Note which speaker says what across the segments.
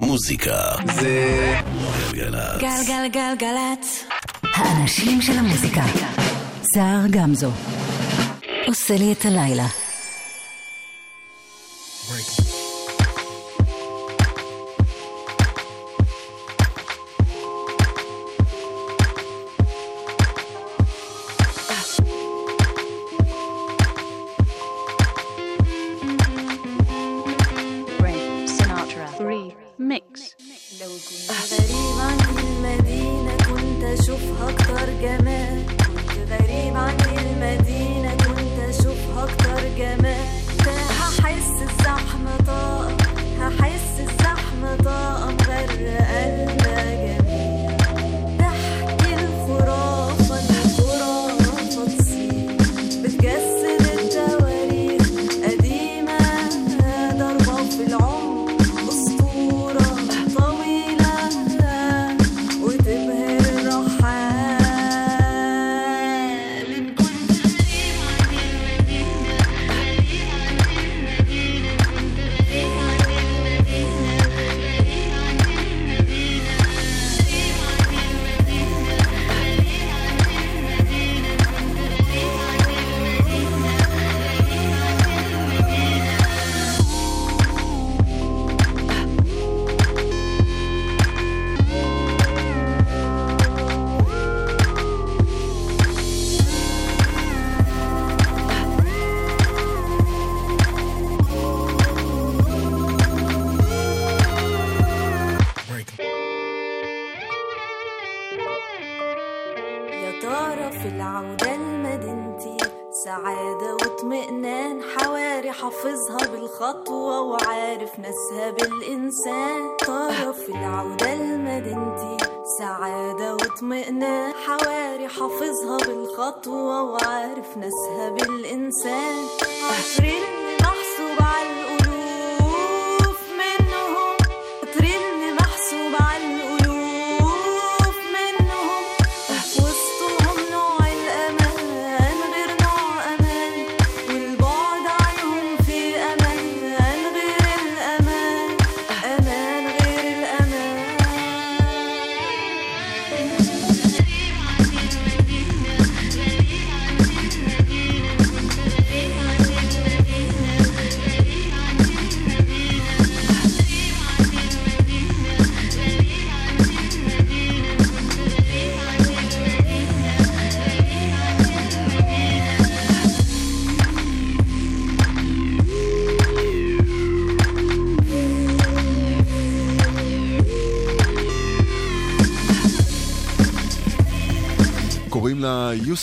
Speaker 1: מוזיקה זה גלגלצ.
Speaker 2: גלגלגלגלצ. האנשים של המוזיקה. סער גמזו. עושה לי את הלילה.
Speaker 3: Frank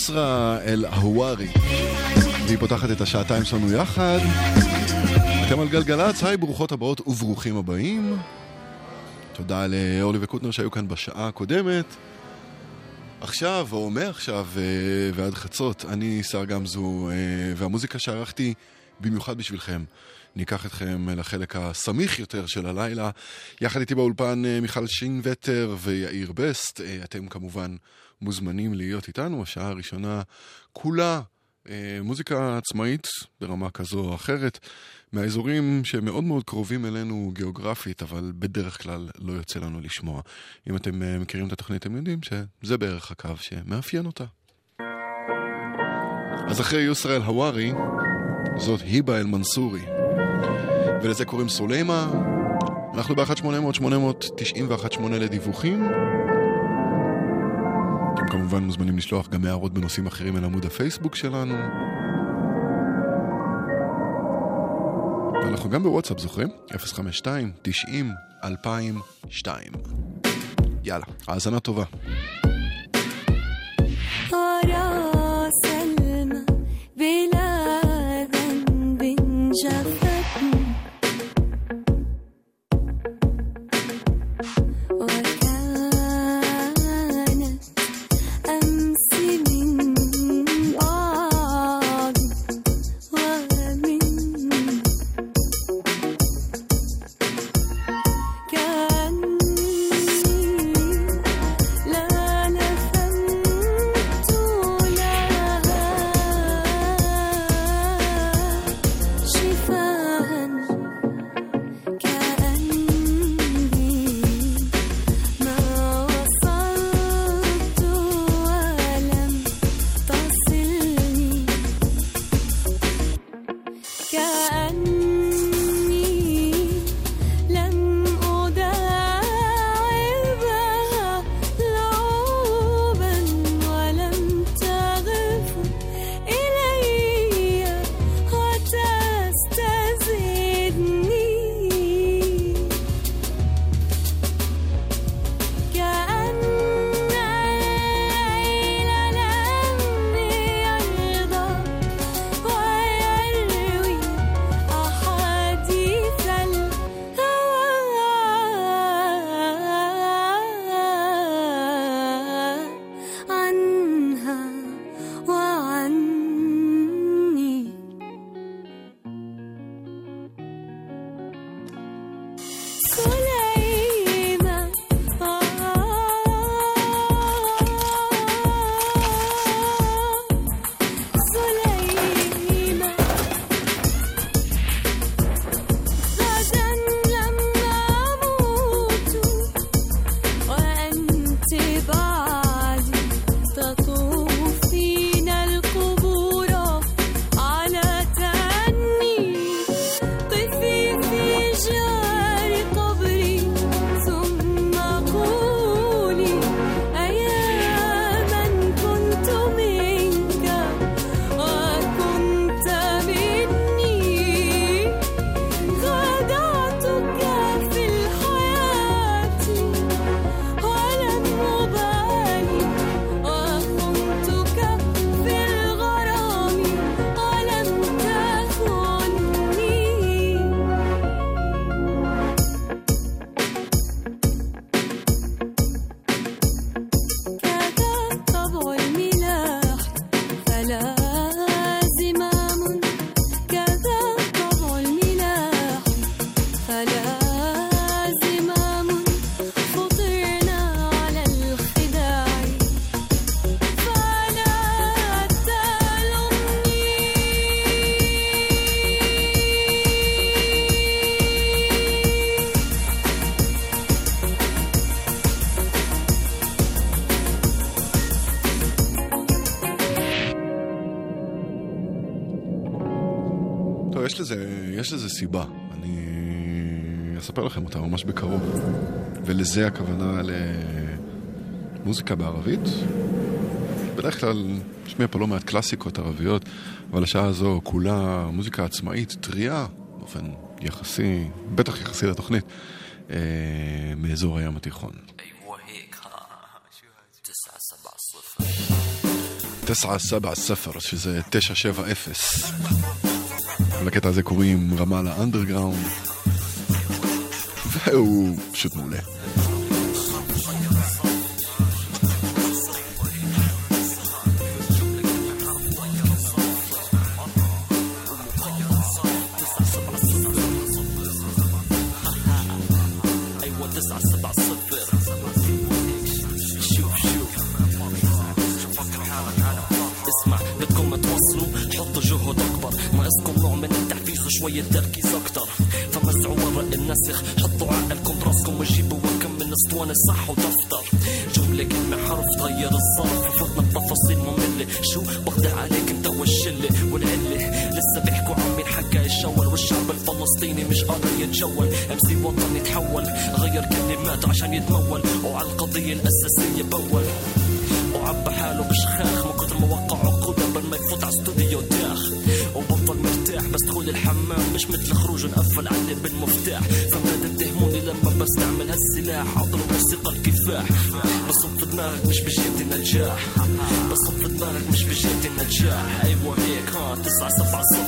Speaker 4: יוסרה אל-אהוארי, והיא פותחת את השעתיים שלנו יחד. אתם על גלגלצ, היי, ברוכות הבאות וברוכים הבאים. תודה לאורלי וקוטנר שהיו כאן בשעה הקודמת. עכשיו, או מעכשיו אה, ועד חצות, אני שר גמזו, אה, והמוזיקה שערכתי במיוחד בשבילכם. ניקח אתכם לחלק הסמיך יותר של הלילה. יחד איתי באולפן אה, מיכל שינווטר ויאיר בסט. אה, אתם כמובן מוזמנים להיות איתנו. השעה הראשונה כולה אה, מוזיקה עצמאית ברמה כזו או אחרת, מהאזורים שמאוד מאוד קרובים אלינו גיאוגרפית, אבל בדרך כלל לא יוצא לנו לשמוע. אם אתם מכירים את התוכנית, אתם יודעים שזה בערך הקו שמאפיין אותה. אז אחרי יוסראל הווארי, זאת היבה אל-מנסורי. ולזה קוראים סוליימה. אנחנו ב-1800-891-8 לדיווחים. אתם כמובן מוזמנים לשלוח גם הערות בנושאים אחרים אל עמוד הפייסבוק שלנו. ואנחנו גם בוואטסאפ, זוכרים? 052-90-2002. יאללה, האזנה טובה.
Speaker 5: أرى سلمى بلا ذنب جفتني
Speaker 4: סיבה. אני אספר לכם אותה ממש בקרוב. ולזה הכוונה למוזיקה בערבית. בדרך כלל נשמיע פה לא מעט קלאסיקות ערביות, אבל השעה הזו כולה מוזיקה עצמאית, טריה, באופן יחסי, בטח יחסי לתוכנית, אה, מאזור הים התיכון. תשע סבע ספר, שזה תשע שבע אפס. לקטע הזה קוראים רמאללה אנדרגראונד, והוא פשוט מעולה.
Speaker 6: التحفيز وشوية تركيز أكتر. فمسعوا ورق النسخ حطوا عقلكم براسكم وجيبوا كم من أسطوانة صح ودفتر جملة كلمة حرف تغير الظرف وفتنا بتفاصيل مملة. شو بقضي عليك أنت والشلة والعلة؟ لسه بيحكوا عن مين حكى يتشول والشعب الفلسطيني مش قادر يتجول. امسي وطن يتحول غير كلمات عشان يتمول. وعلى القضية الأساسية نقفل عليه بالمفتاح فما تتهموني لما بستعمل. هالسلاح عطر موسيقى الكفاح. بصب في دماغك مش بجيبتي نجاح بصب في دماغك مش بجيبتي نجاح أيوه هيك ها تسعة سبعة صفر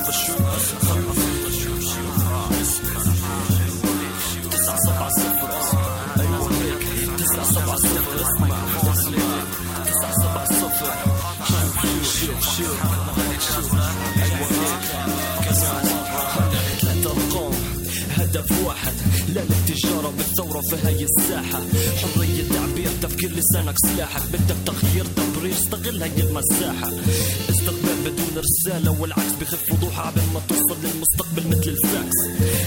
Speaker 6: في هاي الساحة. حرية تعبير تفكير لسانك سلاحك بدك تغيير تبرير استغل هاي المساحة استقبال بدون رسالة والعكس بخف وضوحها قبل ما توصل للمستقبل مثل الفاكس.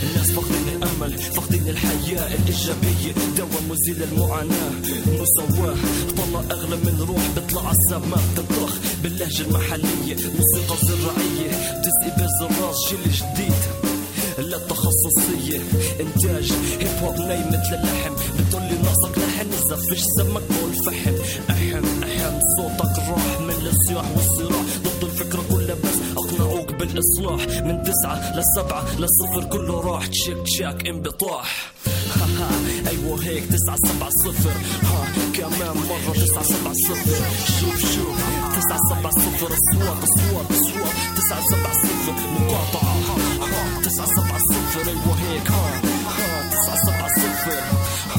Speaker 6: الناس فاقدين الأمل فاقدين الحياة الإيجابية. دواء مزيل المعاناة مساواة طلع أغلى من روح بيطلع عالسما بتطخ باللهجة المحلية موسيقى زراعية. تسقي بز الراس جيل جديد. لا التخصصية إنتاج هيب هوب ناي مثل اللحم بتقولي ناقصك لحن. فيش سمك والفحم أحم أحم. صوتك راح من الصياح والصراع ضد الفكرة كلها بس أقنعوك بالإصلاح. من تسعة لسبعة لصفر كله راح. تشيك تشاك انبطاح. أيوه هيك تسعة سبعة صفر. ها كمان مرة تسعة سبعة صفر. شوف شوف. تسعة سبعة صفر. أصوات أصوات أصوات. تسعة سبعة صفر. مقاطعة. ها. ها تسعة سبعة صفر ايوه هيك ها ها تسعة سبعة صفر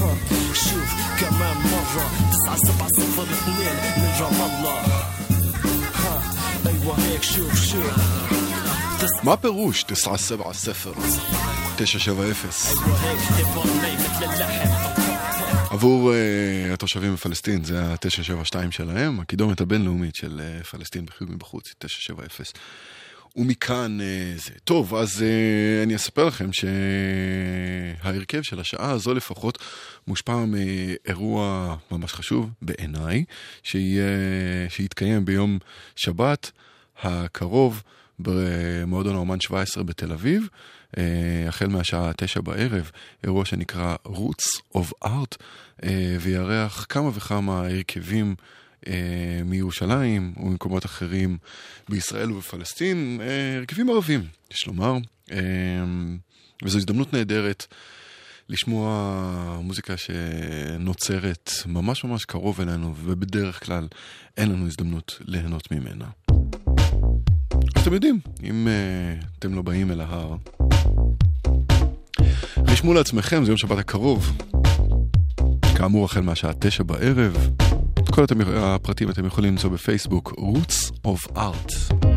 Speaker 6: ها شوف كمان مرة تسعة سبعة صفر اثنين من رام الله ها ايوه هيك شوف شوف
Speaker 4: מה הפירוש? תשע סבע ספר. תשע שבע אפס.
Speaker 6: ايوه هيك هيب هوب ناي مثل اللحم
Speaker 4: עבור uh, התושבים בפלסטין זה ה-972 שלהם, הקידומת הבינלאומית של uh, פלסטין בחיוג מבחוץ, 970. ומכאן uh, זה. טוב, אז uh, אני אספר לכם שההרכב של השעה הזו לפחות מושפע מאירוע ממש חשוב בעיניי, שיתקיים ביום שבת הקרוב במועדון האומן 17 בתל אביב. Uh, החל מהשעה תשע בערב, אירוע שנקרא Roots of Art, ויארח כמה וכמה הרכבים uh, מירושלים וממקומות אחרים בישראל ובפלסטין, uh, הרכבים ערבים, יש לומר, uh, וזו הזדמנות נהדרת לשמוע מוזיקה שנוצרת ממש ממש קרוב אלינו, ובדרך כלל אין לנו הזדמנות ליהנות ממנה. אתם יודעים, אם uh, אתם לא באים אל ההר, רשמו לעצמכם, זה יום שבת הקרוב. כאמור, החל מהשעה תשע בערב. כל הפרטים אתם יכולים למצוא בפייסבוק, Roots of Art.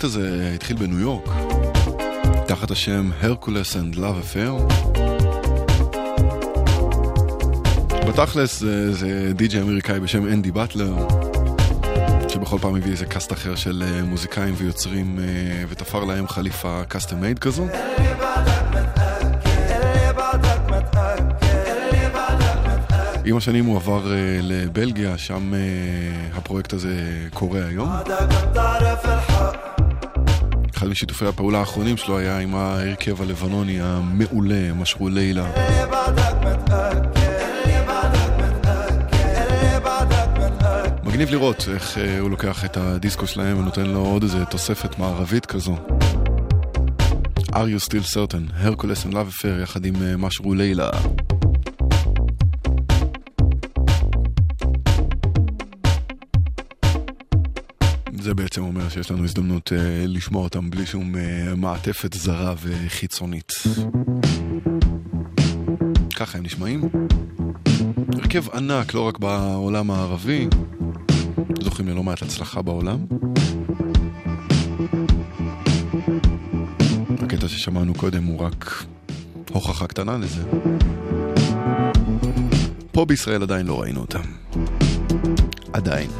Speaker 7: הפרויקט הזה התחיל בניו יורק, תחת השם Hercules and Love Affair. בתכלס זה, זה די.ג'יי אמריקאי בשם אנדי באטלר, שבכל פעם הביא איזה קאסט אחר של אה, מוזיקאים ויוצרים אה, ותפר להם חליפה custom made כזו. עם השנים הוא עבר אה, לבלגיה, שם אה, הפרויקט הזה קורה היום. אחד משיתופי הפעולה האחרונים שלו היה עם ההרכב הלבנוני המעולה, משרו לילה. מגניב לראות איך אה, הוא לוקח את הדיסקו שלהם ונותן לו עוד איזה תוספת מערבית כזו. are you still certain? הרקולס and love affair יחד עם אה, משרו לילה. שיש לנו הזדמנות אה, לשמוע אותם בלי שום אה, מעטפת זרה וחיצונית. ככה הם נשמעים. הרכב ענק, לא רק בעולם הערבי, זוכים ללא מעט הצלחה בעולם. הקטע ששמענו קודם הוא רק הוכחה קטנה לזה. פה בישראל עדיין לא ראינו אותם. עדיין.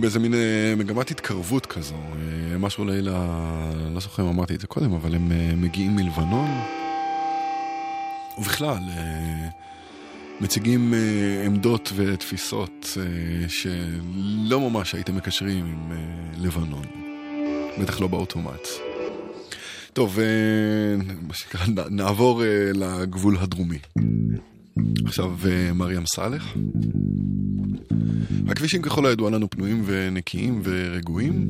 Speaker 4: באיזה מין אה, מגמת התקרבות כזו, אה, משהו לילה, לא זוכר אם אמרתי את זה קודם, אבל הם אה, מגיעים מלבנון, ובכלל, מציגים עמדות ותפיסות שלא ממש הייתם מקשרים עם לבנון, בטח לא באוטומט. טוב, מה שנקרא, נעבור לגבול הדרומי. עכשיו מריאם סאלח. הכבישים ככל הידוע לנו פנויים ונקיים ורגועים.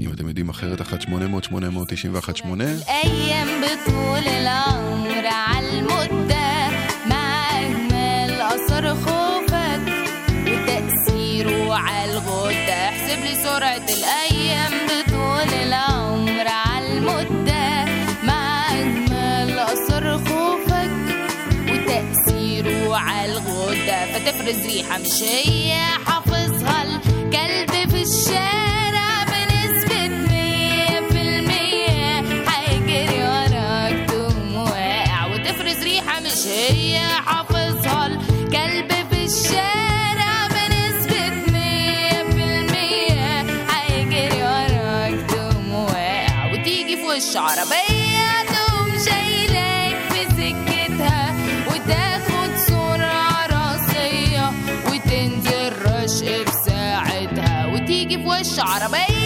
Speaker 4: אם אתם יודעים אחרת, 1-800-891-8.
Speaker 8: الأيام بطول العمر عالمدة مع أجمل أثر خوفك وتأثيره عالغدة احسب لي سرعة الأيام بطول العمر عالمدة مع أجمل أثر خوفك وتأثيره عالغدة فتفرز ريحة مش هي حافظها عربية تقوم شايلاك في سكتها وتاخد سرعة راسية وتنزل رشق في ساعتها وتيجي في وش عربية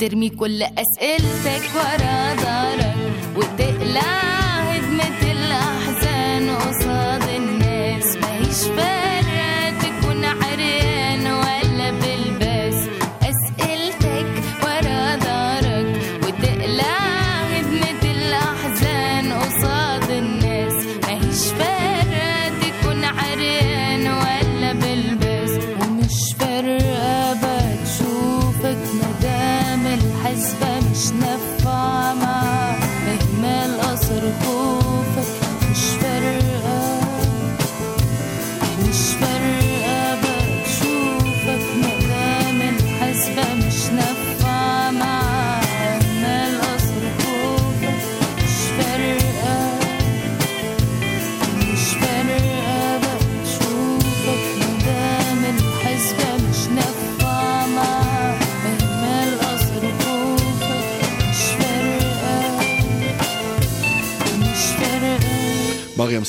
Speaker 8: ترمي كل أسئلتك ورا دارك
Speaker 4: وتقلق.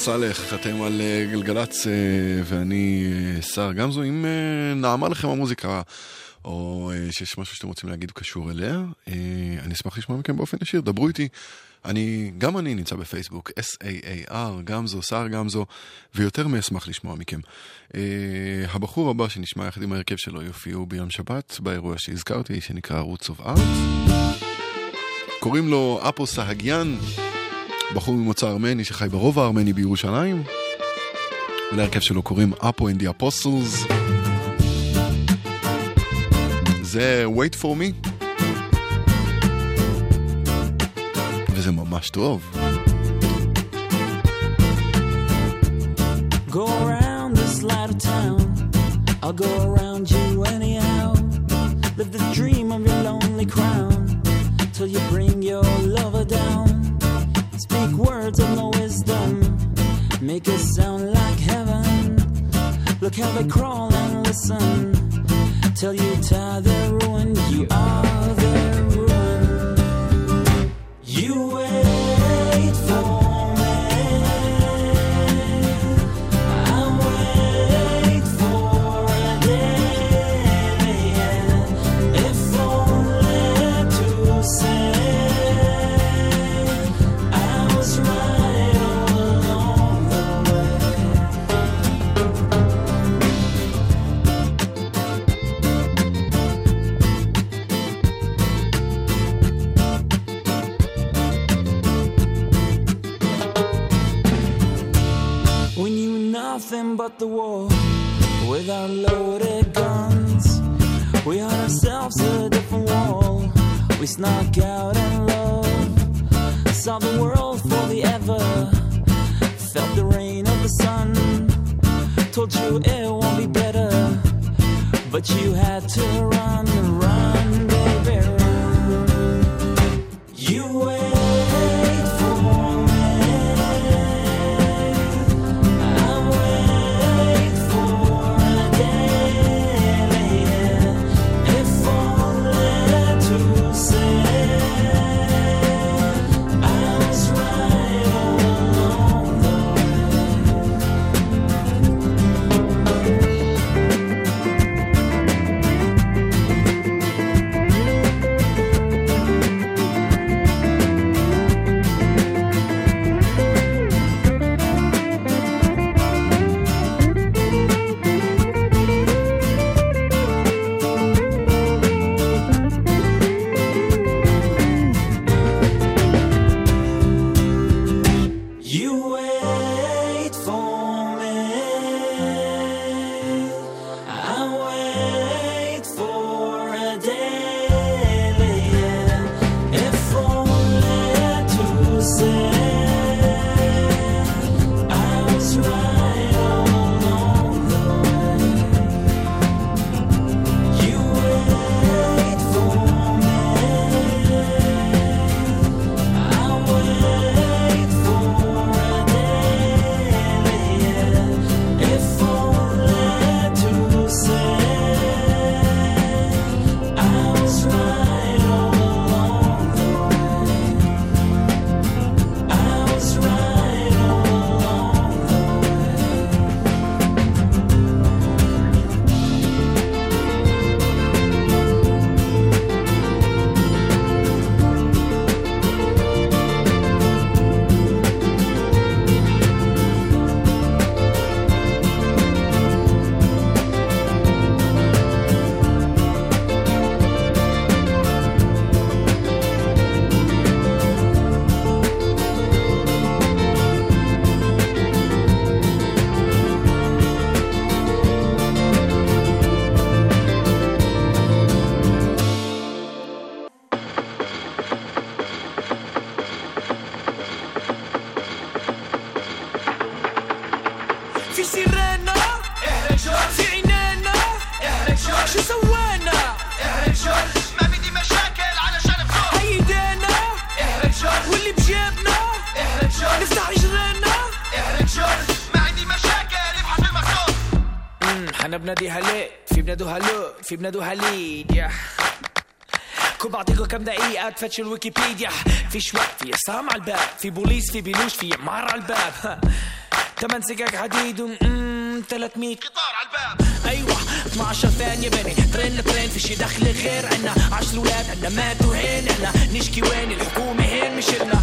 Speaker 4: סאלח, אתם על אה, גלגלצ אה, ואני אה, סער גמזו. אם נעמה לכם המוזיקה, או שיש משהו שאתם רוצים להגיד קשור אליה, אני אשמח לשמוע מכם באופן ישיר, דברו איתי. אני, גם אני נמצא בפייסבוק, S-A-A-R, גמזו, סער גמזו, ויותר מאשמח לשמוע מכם. אה, הבחור הבא שנשמע יחד עם ההרכב שלו יופיעו ביום שבת, באירוע שהזכרתי, שנקרא Roots of Art. קוראים לו אפו סהגיאן. בחור ממוצא ארמני שחי ברובע הארמני בירושלים. ולהרכב שלו קוראים אפו and the Apostles. זה Wait for me. וזה ממש טוב.
Speaker 9: Go around this light of town. I'll go around you anyhow. Live the dream of your lonely crown till you bring your lover down. Words of no wisdom, make it sound like heaven. Look how they crawl and listen. Tell you tie their ruin, you are their ruin. You
Speaker 10: nothing but the war with our loaded guns. We had ourselves a different wall. We snuck out and love. Saw the world for the ever. Felt the rain of the sun. Told you it won't be better. But you had to run, run, baby, run. You بنادوها لوت في بنادوها ليد يا كون بعطيكم كم دقيقة؟ تفتشوا الويكيبيديا. فيش وقت في عصام على الباب. في بوليس في بلوش في عمار على الباب. تمن سكك حديد و 300 قطار على الباب. أيوه 12 ثانية بني. ترين ترين في شي دخل غير عنا 10 أولاد عنا ماتوا هين إحنا نشكي وين؟ الحكومة هين مش إلنا.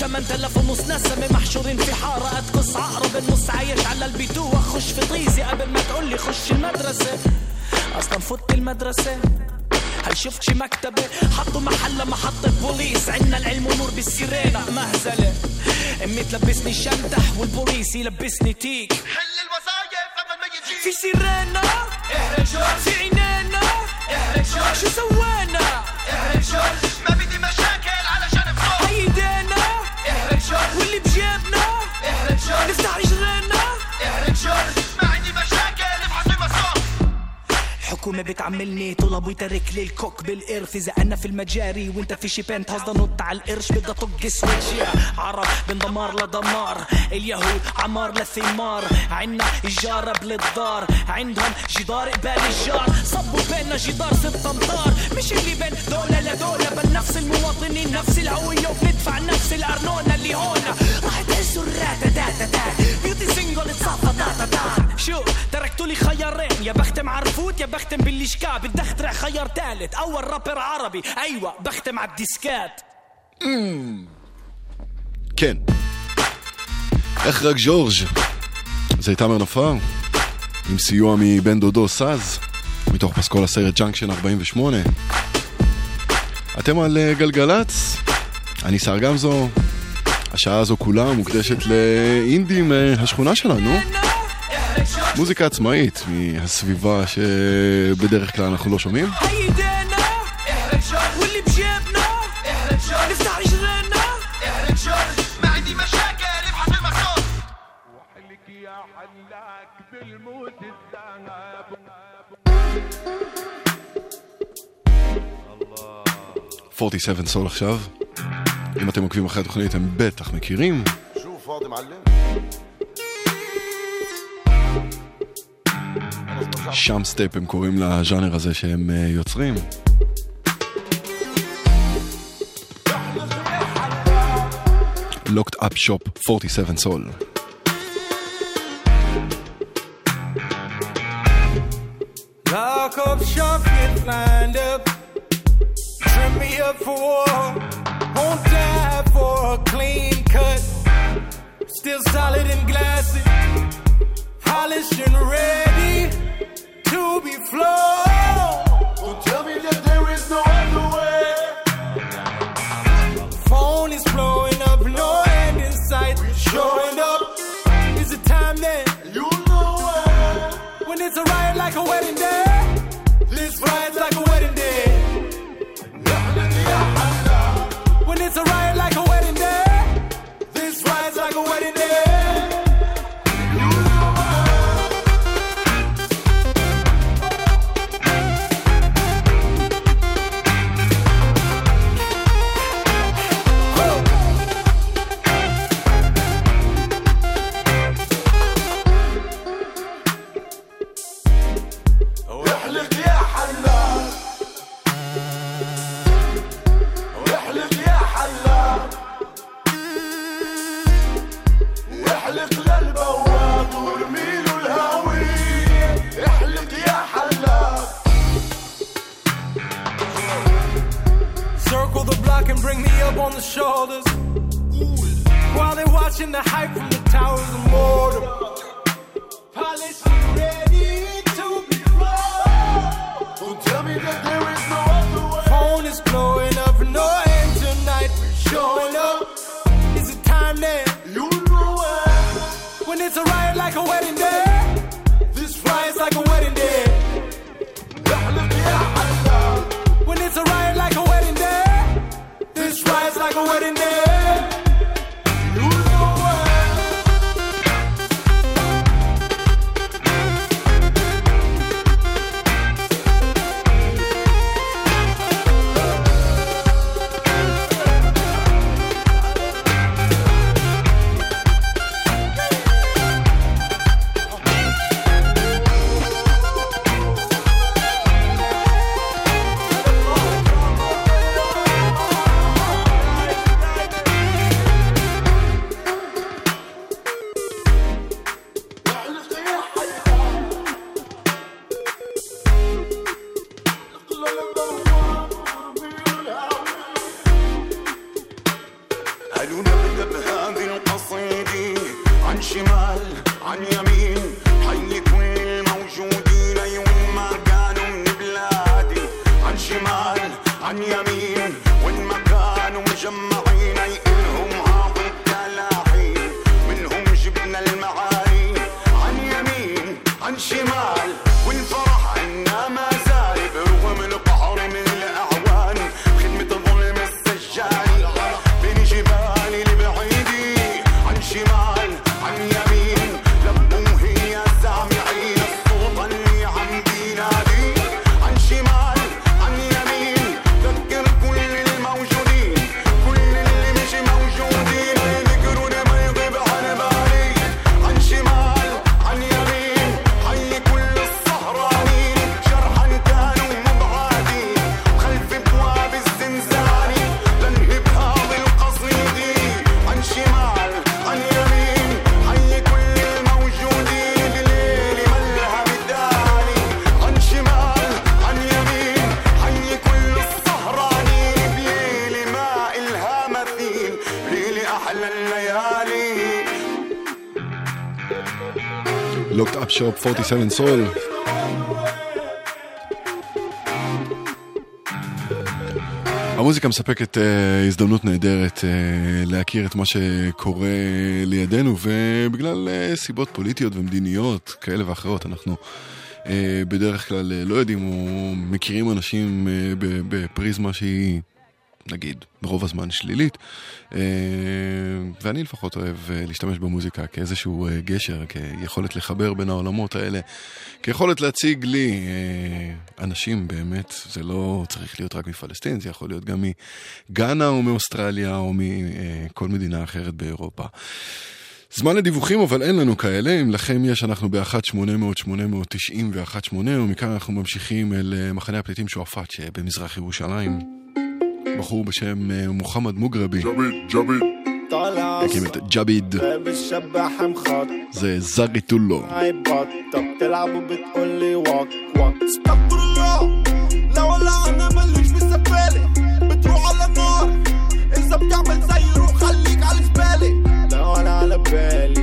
Speaker 10: 8000 ونص نسمة محشورين في حارة. أتقص عقرب النص عايش على البيتوة خش في طيزي قبل ما تقول لي خش المدرسة. المدرسة. هل شفت شي مكتبة؟ حطوا محلها محطة بوليس. عنا العلم ونور بالسيرينا. مهزلة. أمي تلبسني شنطة والبوليس يلبسني تيك. حل الوظايف قبل ما يجي في سيرينا. احرق جورج في عينينا. احرق جورج شو سوينا؟ بتعملني طلب ويترك لي الكوك بالقرف. إذا أنا في المجاري وأنت في شي بنت هصدا نط على القرش بدها طق سويتش عرب من دمار لدمار اليهود عمار لثمار. عنا إجارة بالدار عندهم جدار قبال الجار. صبوا بيننا جدار ست أمتار. مش اللي بين دولة لدولة بل نفس المواطنين نفس الهوية وبندفع نفس الأرنونة اللي هون راح تحسوا الراتا تاتا تات بيوتي سينجل اتصفى تاتا تات شو تركتوا لي خيارين يا بختم عرفوت يا بختم بالليشكا بدي اخترع خيار ثالث اول رابر عربي ايوه بختم على الديسكات
Speaker 4: כן. איך רק ג'ורג' זה תמר נופר, עם סיוע מבן דודו סאז, מתוך פסקול הסרט ג'אנקשן 48. אתם על אה, גלגלצ, אני שר גמזו, השעה הזו כולה מוקדשת לאינדי מהשכונה אה, שלנו. מוזיקה עצמאית מהסביבה שבדרך כלל אנחנו לא שומעים.
Speaker 11: פורטי
Speaker 4: סבן סול עכשיו. אם אתם עוקבים אחרי התוכנית, הם בטח מכירים. שם סטפ הם קוראים לז'אנר הזה שהם אה, יוצרים. Locked Up Shop 47 Soul.
Speaker 12: Lock up shop, get lined up. Trim me up for war. Still solid and glassy. Polished and ready to be flowed. Watching the hype from the towers of mortar. Polish ready to be flown.
Speaker 7: Don't tell me that there is no other way.
Speaker 12: Phone is blowing up, no end tonight. Showing up. Is it time then?
Speaker 7: You know it.
Speaker 12: When it's a riot like a wedding day. This riot's like a wedding day. When it's a riot like a wedding day. This riot's like a wedding day.
Speaker 4: 47 Soil. המוזיקה מספקת uh, הזדמנות נהדרת uh, להכיר את מה שקורה לידינו, ובגלל uh, סיבות פוליטיות ומדיניות כאלה ואחרות, אנחנו uh, בדרך כלל uh, לא יודעים או מכירים אנשים uh, בפריזמה שהיא, נגיד, ברוב הזמן שלילית. Uh, אה, ואני לפחות אוהב אה, להשתמש במוזיקה כאיזשהו אה, גשר, כיכולת לחבר בין העולמות האלה, כיכולת להציג לי אנשים באמת, זה לא צריך להיות רק מפלסטין, זה יכול להיות גם מגאנה או מאוסטרליה או מכל מדינה אחרת באירופה. זמן לדיווחים, אבל אין לנו כאלה. אם לכם יש, אנחנו ב-1-800-891-8, ומכאן אנחנו ממשיכים אל מחנה הפליטים שועפאט שבמזרח ירושלים. بخور بشام
Speaker 12: محمد مجربي.
Speaker 13: جبيد
Speaker 4: جبيد طالع كلمة
Speaker 13: جبيد. بالشباح
Speaker 4: مخاطر زي زغي
Speaker 13: تولو بطة بتلعب وبتقول لي واك واك استغفر الله لا ولا أنا ماليش بالسبالة بتروح على النار. إذا بتعمل زي روح خليك على زبالة لا ولا على بالي.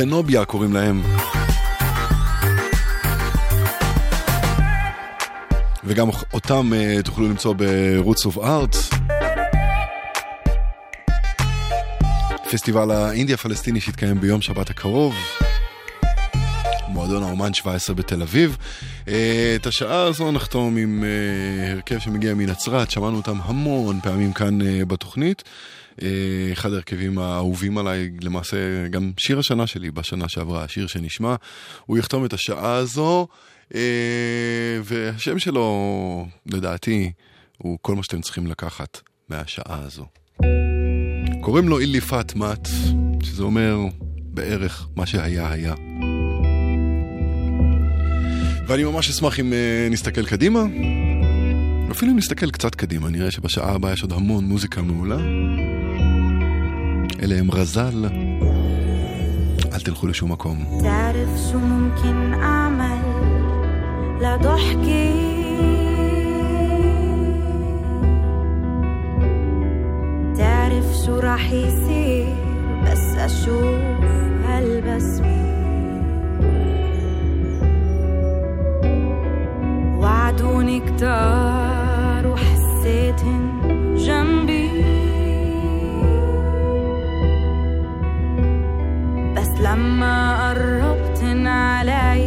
Speaker 4: צנוביה קוראים להם. וגם אותם uh, תוכלו למצוא ב-Roots of Arts. פסטיבל האינדי הפלסטיני שיתקיים ביום שבת הקרוב. מועדון האומן 17 בתל אביב. Uh, את השעה הזו נחתום עם uh, הרכב שמגיע מנצרת, שמענו אותם המון פעמים כאן uh, בתוכנית. Uh, אחד ההרכבים האהובים עליי, למעשה גם שיר השנה שלי בשנה שעברה, השיר שנשמע. הוא יחתום את השעה הזו, uh, והשם שלו, לדעתי, הוא כל מה שאתם צריכים לקחת מהשעה הזו. קוראים לו אילי פאטמט, שזה אומר בערך מה שהיה היה. ואני ממש אשמח אם uh, נסתכל קדימה, אפילו אם נסתכל קצת קדימה, נראה שבשעה הבאה יש עוד המון מוזיקה מעולה. אלה הם רזל, אל תלכו לשום מקום.
Speaker 3: تعرف شو ممكن أعمل لضحكي تعرف شو راح يصير بس أشوف هالبسمة وعدوني كتار وحسيتهن جنبي. بس لما قربتن علي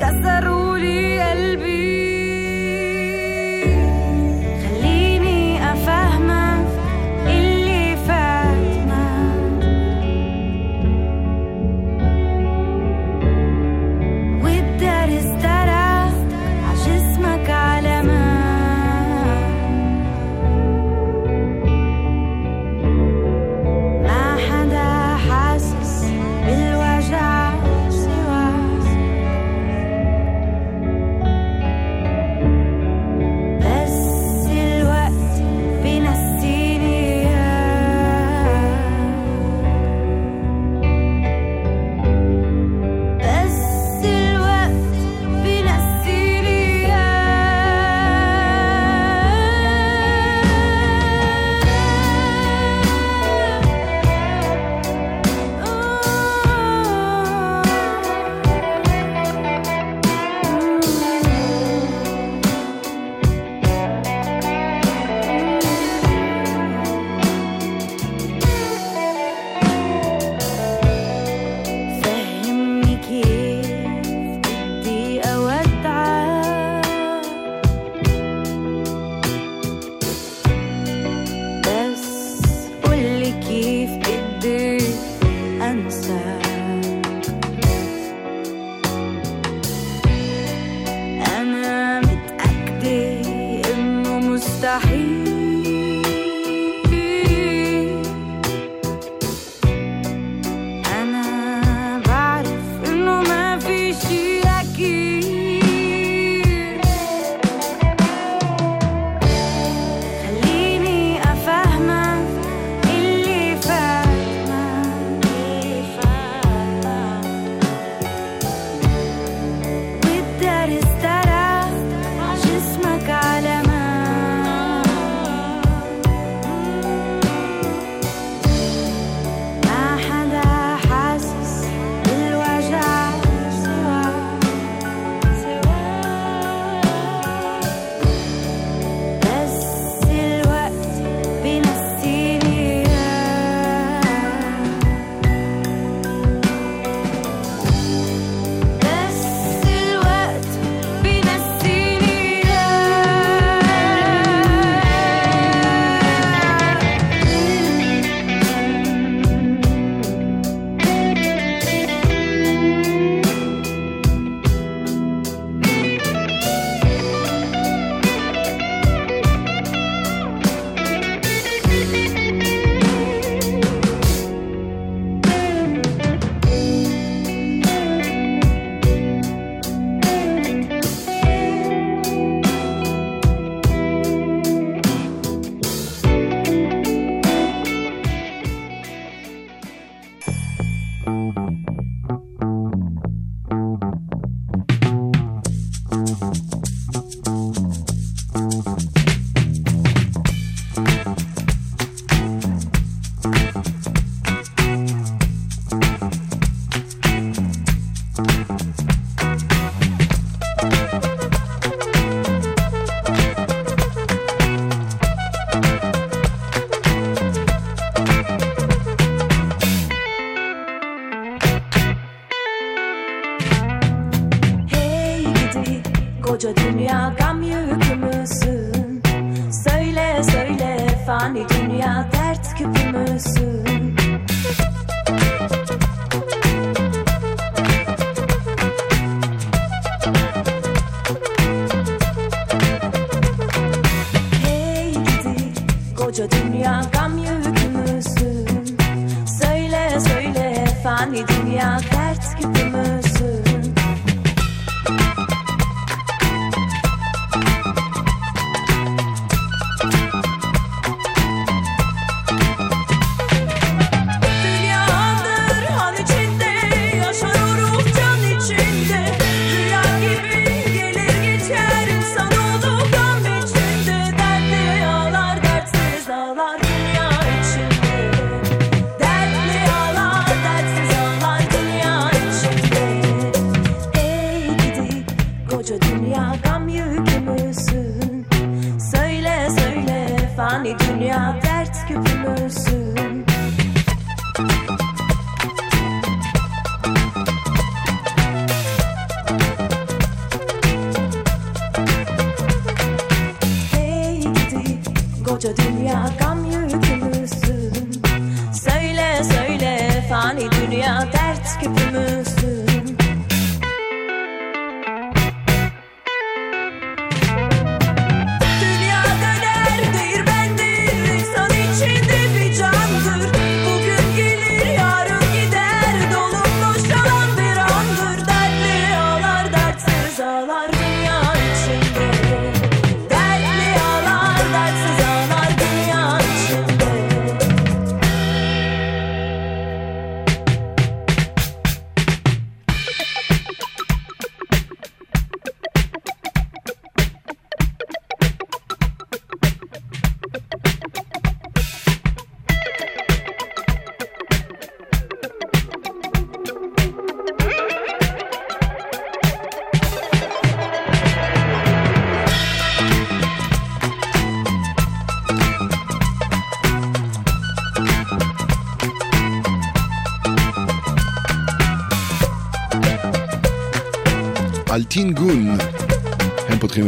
Speaker 3: كسروا
Speaker 5: dünya dert küpü müsün? Hey gidi koca dünya gam yükü müsün? Söyle söyle fani dünya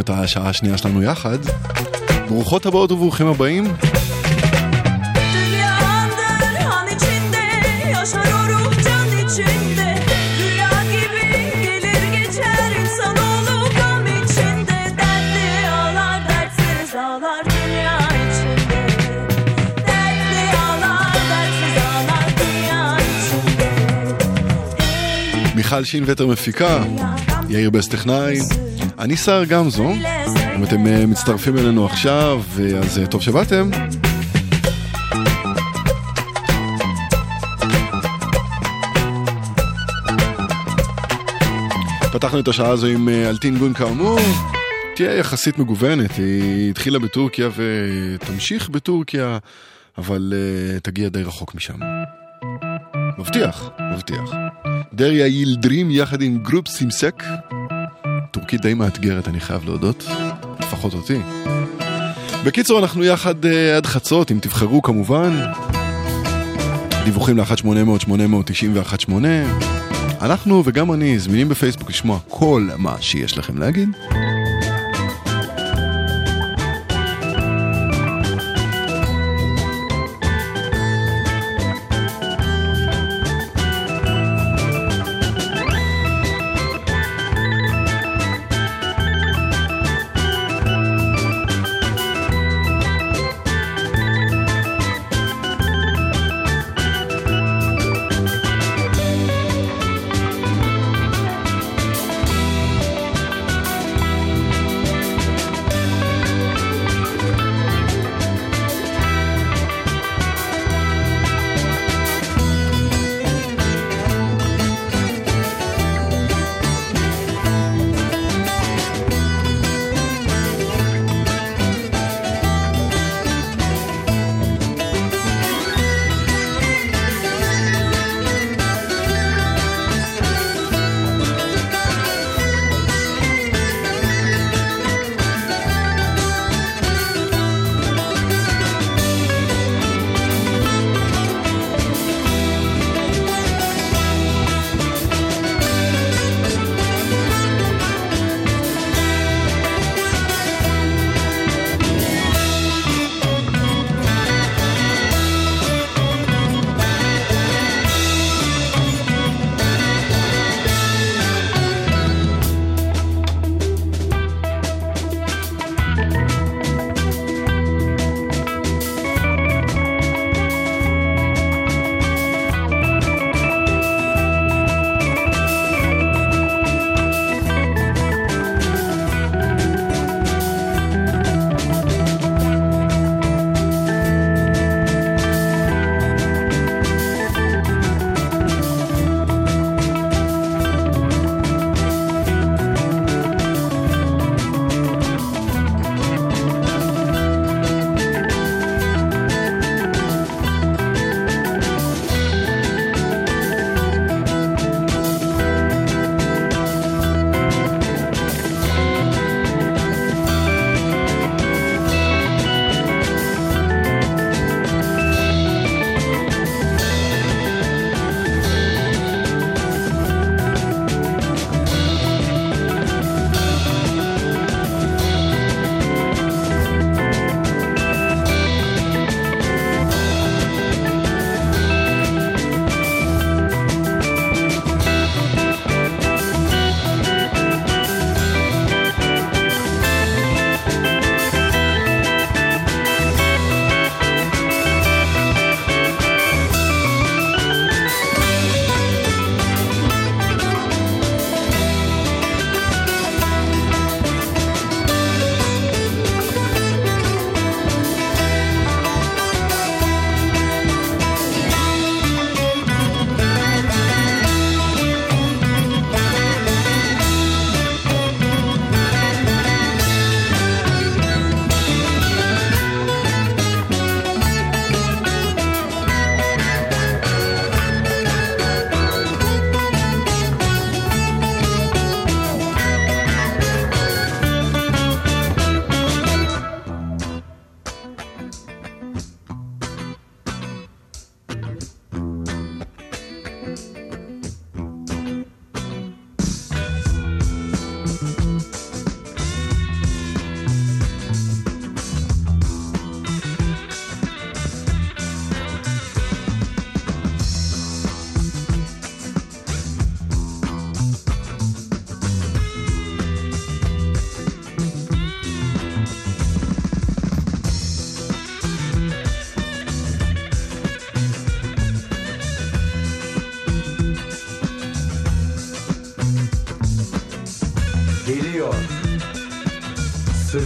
Speaker 4: את השעה השנייה שלנו יחד. ברוכות הבאות וברוכים הבאים. מיכל שינווטר מפיקה, יאיר בס טכנאי, אני סער גמזו. אם אתם אה, מצטרפים אלינו עכשיו, אה, אז אה, טוב שבאתם. פתחנו את השעה הזו עם אלטין גון כאמור, תהיה יחסית מגוונת, היא התחילה בטורקיה ותמשיך בטורקיה, אבל אה, תגיע די רחוק משם. מבטיח, מבטיח. דריה יילדרים יחד עם גרופ סימסק. טורקית די מאתגרת, אני חייב להודות. לפחות אותי. בקיצור, אנחנו יחד אה, עד חצות, אם תבחרו כמובן. דיווחים ל-1800-890-118. אנחנו וגם אני זמינים בפייסבוק לשמוע כל מה שיש לכם להגיד.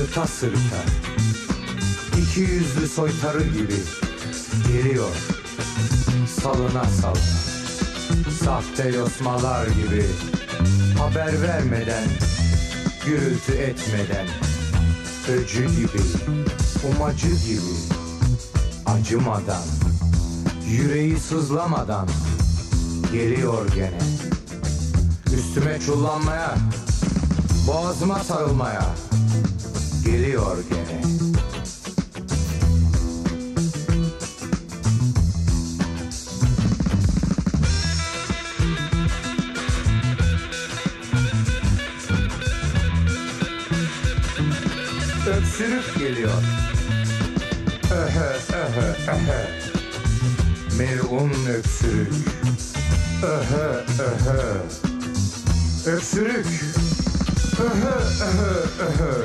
Speaker 14: Sırıta sırıta İki yüzlü soytarı gibi Geliyor. Salına salına. Sahte yosmalar gibi Haber vermeden Gürültü etmeden. Öcü gibi Umacı gibi Acımadan Yüreği sızlamadan Geliyor gene. Üstüme çullanmaya Boğazıma sarılmaya Geliyor gene. Öksürük geliyor. Öhö öhö öhö. Melun öksürük. Öhö öhö. Öksürük. Öhö öhö öhö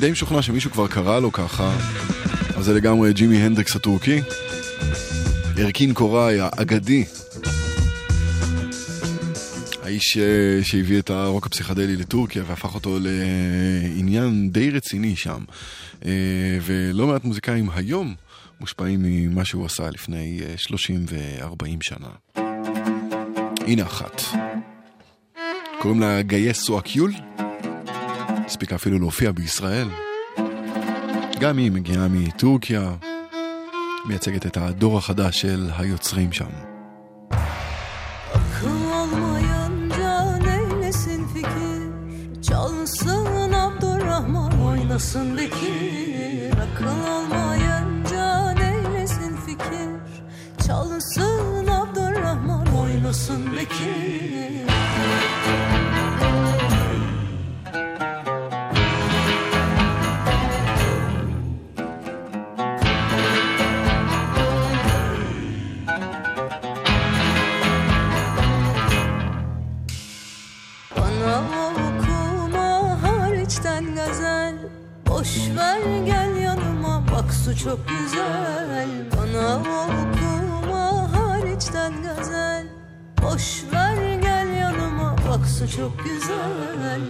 Speaker 4: די משוכנע שמישהו כבר קרא לו ככה, אז זה לגמרי ג'ימי הנדריקס הטורקי. ירקין קוראי האגדי. האיש אה, שהביא את הרוק הפסיכדלי לטורקיה והפך אותו לעניין די רציני שם. אה, ולא מעט מוזיקאים היום מושפעים ממה שהוא עשה לפני אה, 30 ו-40 שנה. הנה אחת. קוראים לה גאיה סואקיול. הספיקה אפילו להופיע בישראל. גם היא מגיעה מטורקיה, מייצגת את הדור החדש של היוצרים שם.
Speaker 15: Akıl olmayınca neylesin fikir Çalsın Abdurrahman oynasın Bekir Akıl olmayınca neylesin fikir Çalsın Abdurrahman oynasın Bekir Boş ver gel yanıma. Bak su çok güzel. Bana okuma hariçten gazel. Boş ver gel yanıma. Bak su çok güzel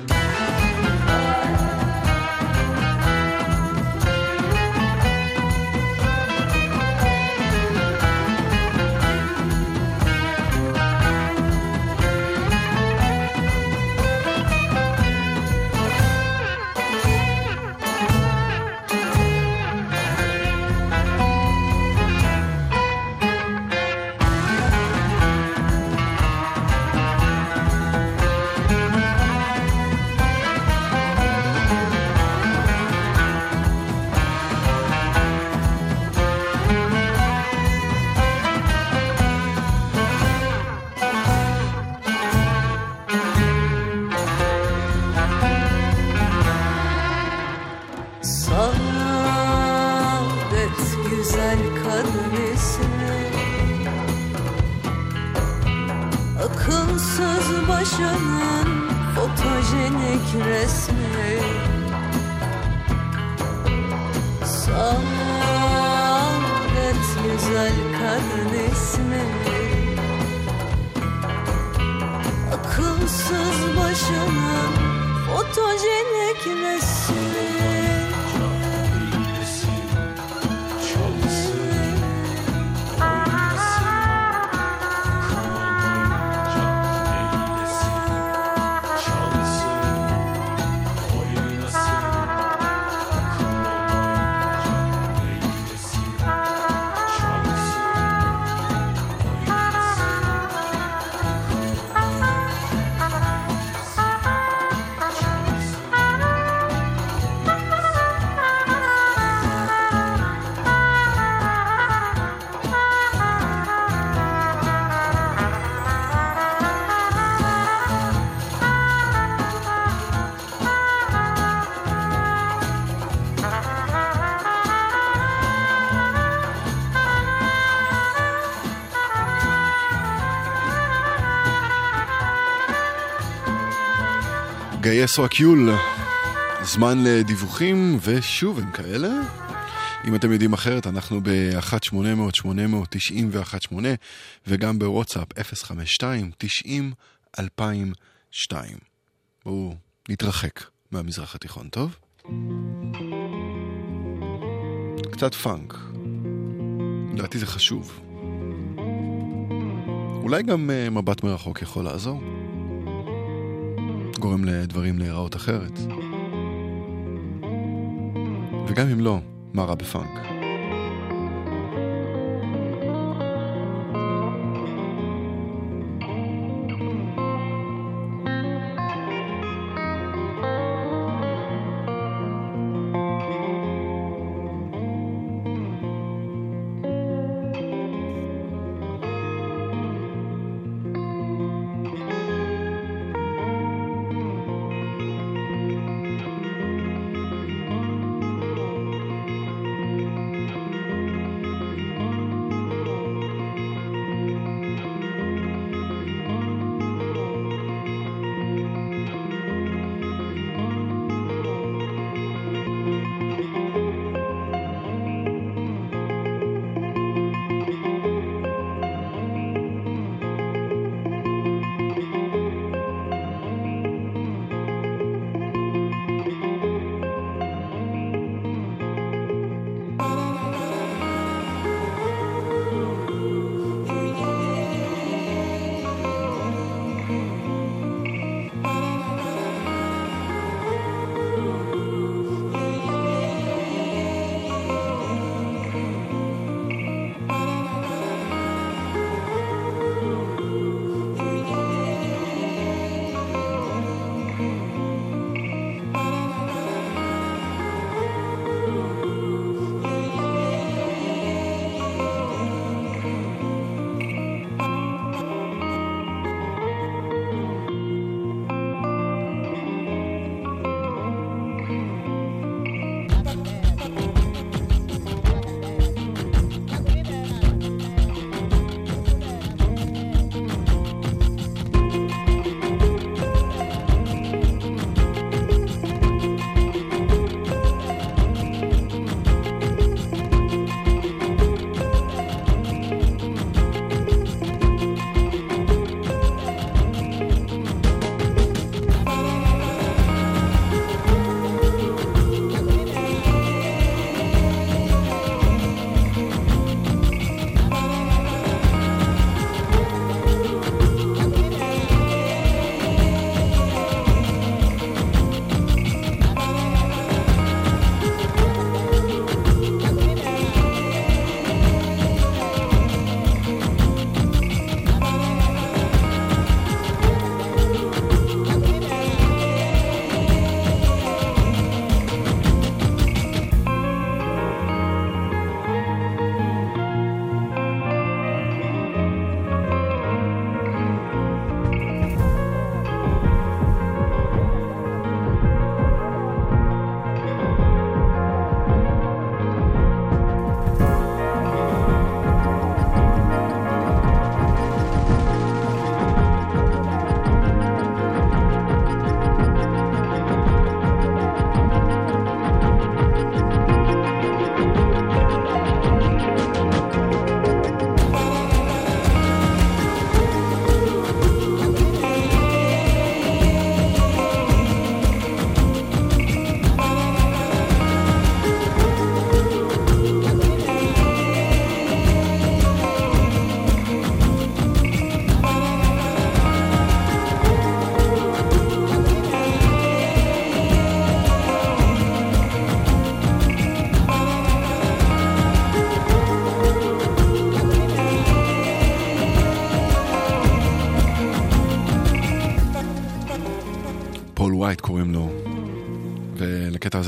Speaker 15: taşının fotojenik resmi. Saadet güzel kadın ismi. Akılsız başının fotojenik resmi.
Speaker 4: גייס או הקיול, זמן לדיווחים, ושוב הם כאלה. אם אתם יודעים אחרת, אנחנו ב-1-800-890-118, וגם בוואטסאפ 052-90-2002. בואו נתרחק מהמזרח התיכון, טוב? קצת פאנק. לדעתי זה חשוב. אולי גם uh, מבט מרחוק יכול לעזור. גורם לדברים להיראות אחרת. וגם אם לא, מה רע בפאנק?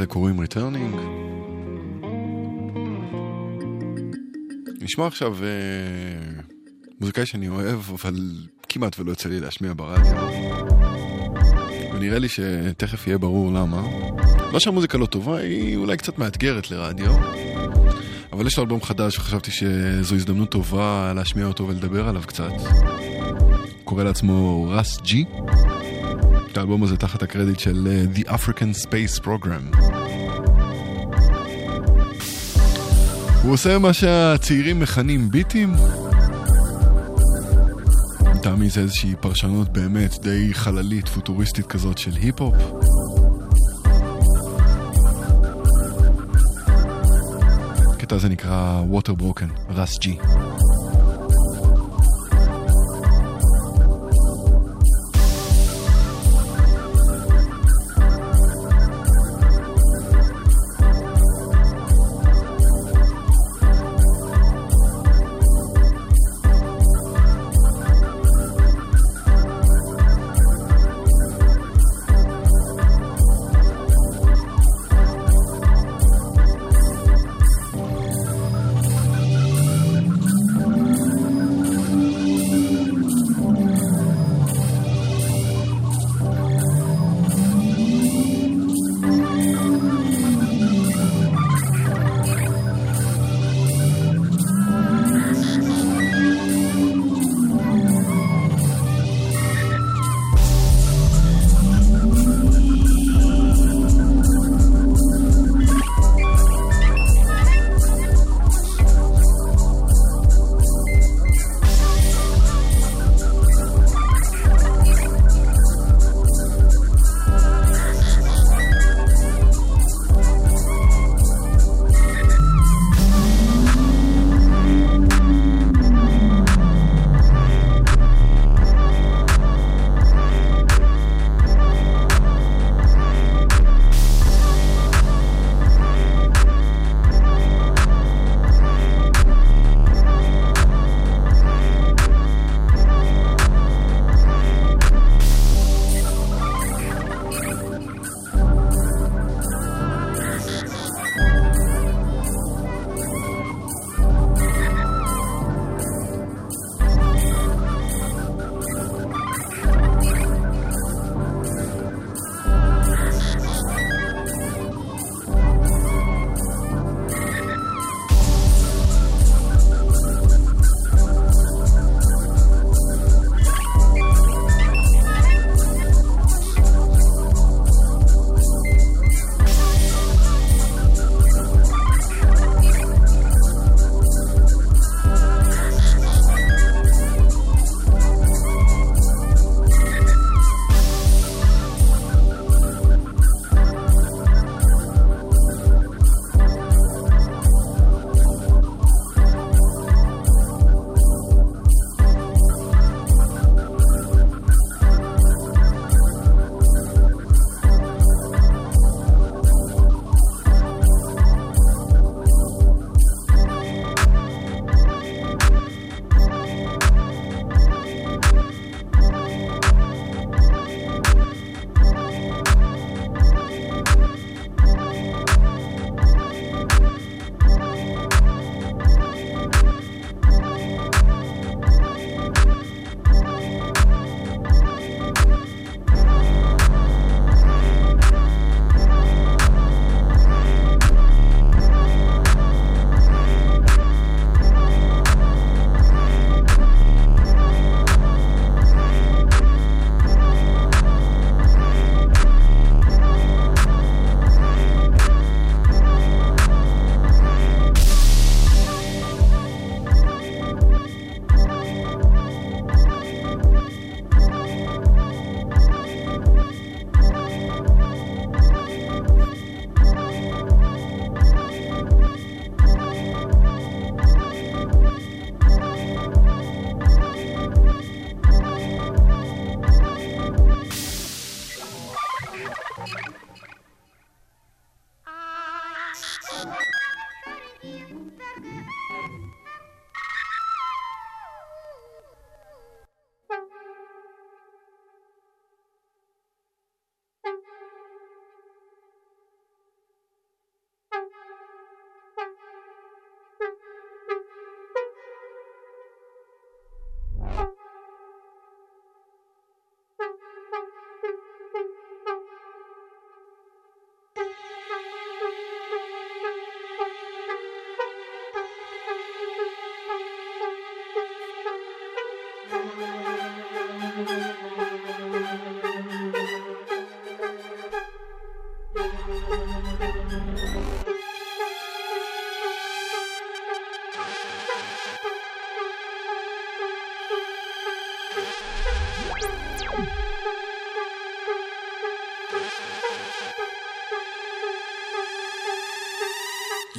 Speaker 4: הזה קוראים Returning. נשמע עכשיו אה, מוזיקאי שאני אוהב, אבל כמעט ולא יוצא לי להשמיע ברדיו. ונראה לי שתכף יהיה ברור למה. לא שהמוזיקה לא טובה, היא אולי קצת מאתגרת לרדיו. אבל יש לו אלבום חדש וחשבתי שזו הזדמנות טובה להשמיע אותו ולדבר עליו קצת. קורא לעצמו רס ג'י. את האלבום הזה תחת הקרדיט של אה, The African Space Program. הוא עושה מה שהצעירים מכנים ביטים. לטעמי זה איזושהי פרשנות באמת די חללית, פוטוריסטית כזאת של היפ-הופ. הקטע הזה נקרא Water Broken, רס ג'י.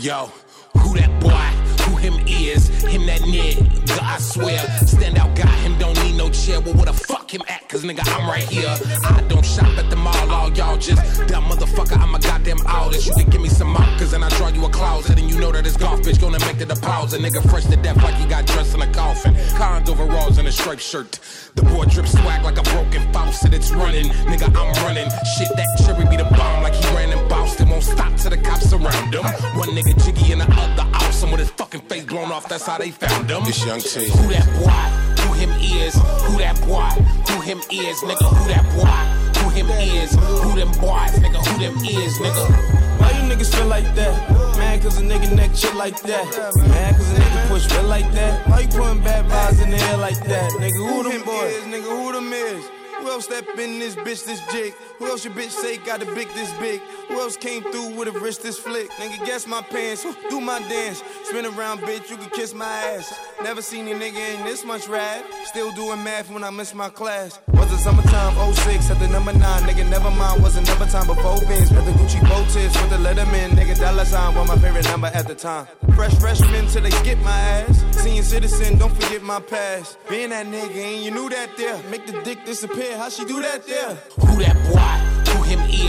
Speaker 16: Yo, who that boy? Who him is? Him that nigga, I swear. Stand out guy, him don't need no chair. Well, where the fuck him at? Cause nigga, I'm right here. I don't shop at the mall, all y'all just dumb motherfucker. I'm a goddamn artist. You can give me some markers and I draw you a closet. And you know that this golf bitch gonna make the deposit. Nigga, fresh to death like he got dressed in a coffin. Cons overalls and a striped shirt. The boy drip swag like a broken faucet. It's running. Nigga, I'm running. Shit, that cherry be the bomb like he ran in Boston. Won't stop till the cops surround him. One nigga jiggy and the other awesome with his fucking face blown off. That's how they found him.
Speaker 17: It's Young T.
Speaker 16: Who that boy? Who him is? Who that boy? Who him is? Nigga, who that boy? Who him is? Who them boys? Nigga, who them is? Nigga.
Speaker 18: Why you niggas feel like that? Man, cause a nigga neck shit like that. Man, cause a nigga push real like that. Why you putting bad vibes in the air like that? Nigga, who them boys? Nigga, who them is? Who else step in this bitch this jig? Who else your bitch say got a big this big? Who else came through with a wrist this flick? Nigga, guess my pants, do my dance. Spin around, bitch, you can kiss my ass. Never seen a nigga in this much rap. Still doing math when I miss my class. Was it summertime 06 at the number 9? Nigga, never mind, was another time before Benz. At the Gucci bow tips with the Letterman. Nigga, dollar sign was my favorite number at the time. Fresh freshman till they skip my ass. Seeing citizen, don't forget my past. Being that nigga, and you knew that there. Make the dick disappear, how she do that there?
Speaker 16: Who that boy?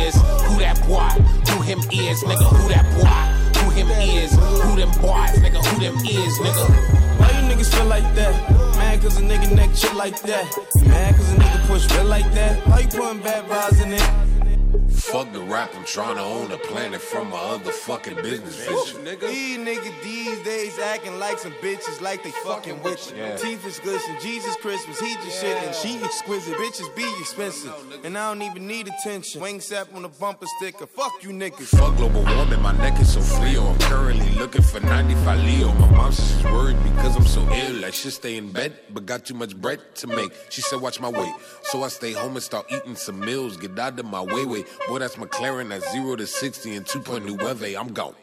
Speaker 16: Who is? Who that boy? Who him is? Nigga, who that boy? Who him is? Who them boys? Nigga, who them is? Nigga.
Speaker 18: Why you niggas feel like that? Man, cause a nigga neck shit like that. Man, cause a nigga push real like that. Why you putting bad vibes in it?
Speaker 17: Fuck the rap, I'm trying to own a planet from my other fucking business vision.
Speaker 18: These niggas these days acting like some bitches like they fucking with you.
Speaker 17: Yeah.
Speaker 18: Teeth is glisten, Jesus Christmas, he just shit and she exquisite. Bitches be expensive, and I don't even need attention. Wing sap on the bumper sticker, fuck you niggas.
Speaker 17: Fuck global warming, my neck is so frio. I'm currently looking for 95 Leo. My mom says she's worried because I'm so ill. I should stay in bed, but got too much bread to make. She said, watch my weight. So I stay home and start eating some meals. Get out of my way, way. Boy, that's McLaren at 0 to 60 and 2.9. I'm gone.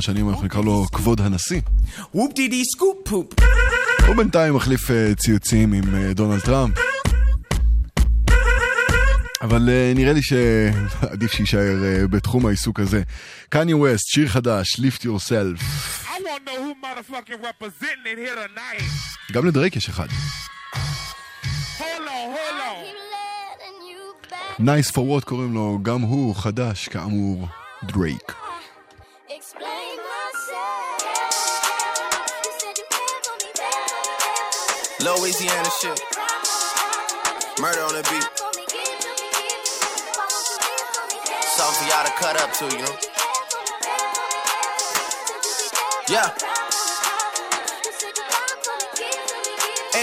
Speaker 4: כמה שנים אנחנו נקרא לו כבוד הנשיא.
Speaker 18: whoop dee dee scoop poop.
Speaker 4: הוא בינתיים מחליף אה, ציוצים עם אה, דונלד טראמפ. אבל אה, נראה לי שעדיף שיישאר בתחום העיסוק הזה. קניה ווסט, שיר חדש, Lift Yourself. גם לדרייק יש אחד. Nice for what קוראים לו, גם הוא חדש, כאמור, דרייק.
Speaker 19: Louisiana shit. Murder on the beat. Something for y'all to cut up to, you know? Yeah.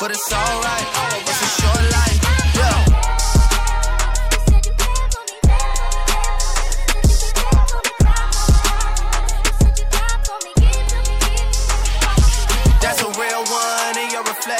Speaker 19: but it's alright. It's a short life,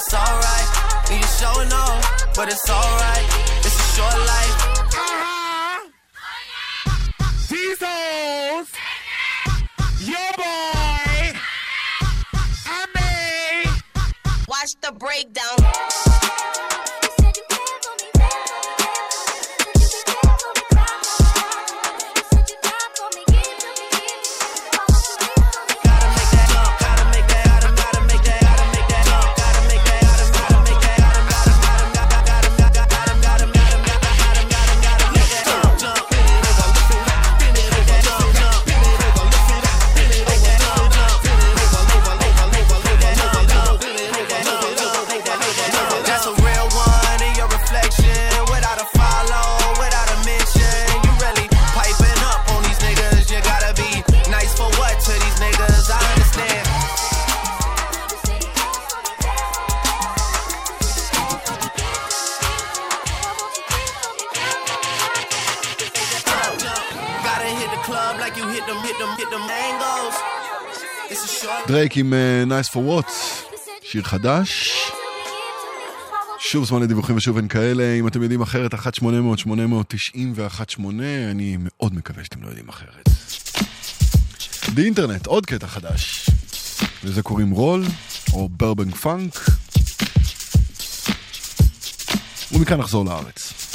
Speaker 19: it's alright. And you showing off, but it's alright. It's a short life.
Speaker 20: These hoes, your boy, I may.
Speaker 21: Watch the breakdown.
Speaker 4: דרייק עם אה, Nice for what, שיר חדש. שוב זמן לדיווחים ושוב אין כאלה, אם אתם יודעים אחרת, 1-800-890 ו-1-8, אני מאוד מקווה שאתם לא יודעים אחרת. The Internet, עוד קטע חדש. לזה קוראים Roll, או Burbank Funk. ומכאן נחזור לארץ.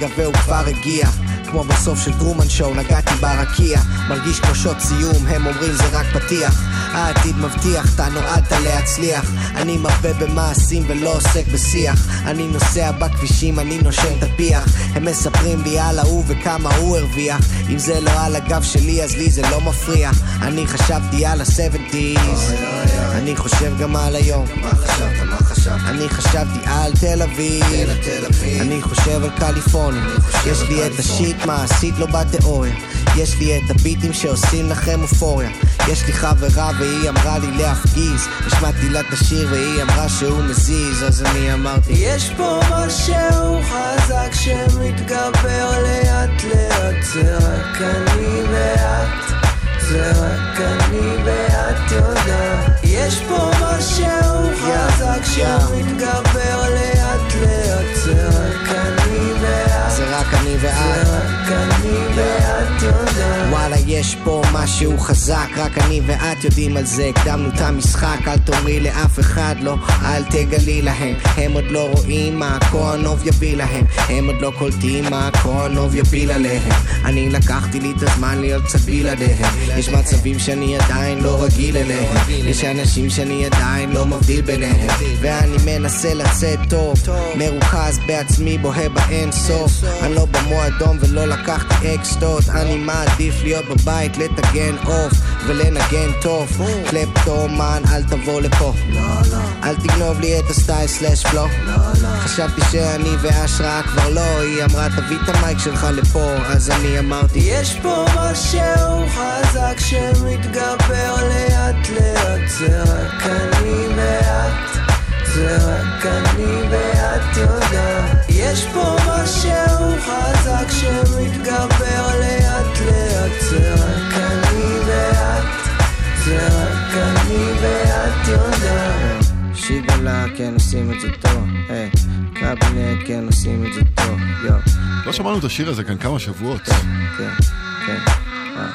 Speaker 22: הרגע והוא כבר הגיע. כמו בסוף של טרומן שואו, נגעתי ברקיע. מרגיש כמו שעות סיום, הם אומרים זה רק פתיח. העתיד מבטיח, אתה נועדת להצליח. אני מרבה במעשים ולא עוסק בשיח. אני נוסע בכבישים, אני נושם את הפיח. הם מספרים לי על ההוא וכמה הוא הרוויח. אם זה לא על הגב שלי אז לי זה לא מפריע. אני חשבתי על ה-70's. אני חושב גם על היום. מה חשבת? חשבת? אני חשבתי על תל אביב. אני חושב על קליפורניה. יש לי את השיט מעשית לא בתיאוריה. יש לי את הביטים שעושים לכם אופוריה. יש לי חברה והיא אמרה לי להפגיז. השמעתי לה את השיר והיא אמרה שהוא מזיז. אז אני אמרתי
Speaker 23: יש פה משהו חזק שמתגבר לאט לאט. זה רק אני ואת. זה רק יש פה משהו חזק רק אני ואת
Speaker 22: יודעים על זה. הקדמנו את המשחק אל תאמרי לאף אחד לא אל תגלי להם. הם עוד לא רואים מה הכהנוב יביא להם. הם עוד לא קולטים מה הכהנוב יפיל עליהם. אני לקחתי לי את הזמן להיות קצת בלעדיהם יש מצבים שאני עדיין לא רגיל אליהם. יש אנשים שאני עדיין לא מבדיל ביניהם. ואני מנסה לצאת טוב מרוכז בעצמי בוהה באין סוף. אני לא במועדון ולא לקחתי אקסטות. אני מעדיף להיות בבית לטגן עוף ולנגן טוב. קלפטומן אל תבוא לפה. אל תגנוב לי את הסטייל סלאש פלו חשבתי שאני והשראה כבר לא. היא אמרה תביא את המייק שלך לפה. אז אני אמרתי
Speaker 23: יש פה משהו חזק שמתגבר לאט לאט זה רק אני ואת זה רק אני ואת יודעת יש פה משהו חזק שמתגבר לאט לאט זה רק אני ואת זה רק אני ואת יודעת
Speaker 22: שיגלה כן עושים את זה טוב היי קבינט כן עושים את זה טוב יו
Speaker 4: לא שמענו את השיר הזה כאן כמה שבועות.
Speaker 22: כן כן אה.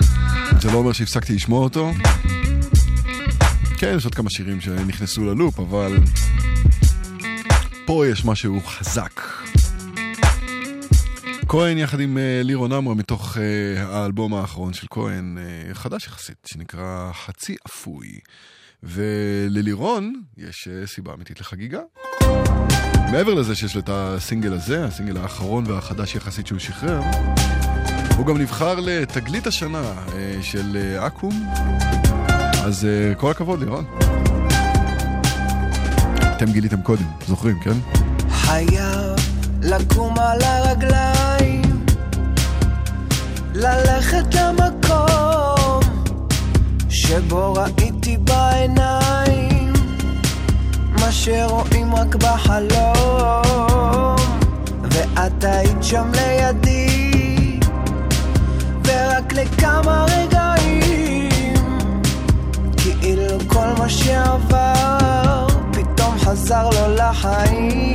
Speaker 4: זה לא אומר שהפסקתי לשמוע אותו. כן, יש עוד כמה שירים שנכנסו ללופ, אבל פה יש משהו חזק. כהן יחד עם אה, לירון עמרה מתוך אה, האלבום האחרון של כהן, אה, חדש יחסית, שנקרא חצי אפוי. וללירון יש סיבה אמיתית לחגיגה. מעבר לזה שיש לו את הסינגל הזה, הסינגל האחרון והחדש יחסית שהוא שחרר, הוא גם נבחר לתגלית השנה של אקו"ם, אז אה, כל הכבוד לירון. אתם גיליתם קודם, זוכרים, כן?
Speaker 23: חייב לקום על הרגליים, ללכת למקום שבו ראיתי בעיניים מה שרואים רק בחלום, ואת היית שם לידי, ורק לכמה רגעים, כאילו כל מה שעבר פתאום חזר לו לחיים.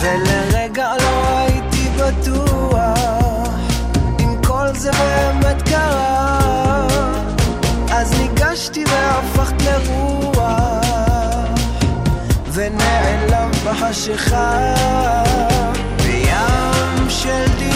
Speaker 23: ולרגע לא הייתי בטוח אם כל זה באמת קרה אז ניגשתי והפכת לרוח ונעלם בחשיכה בים של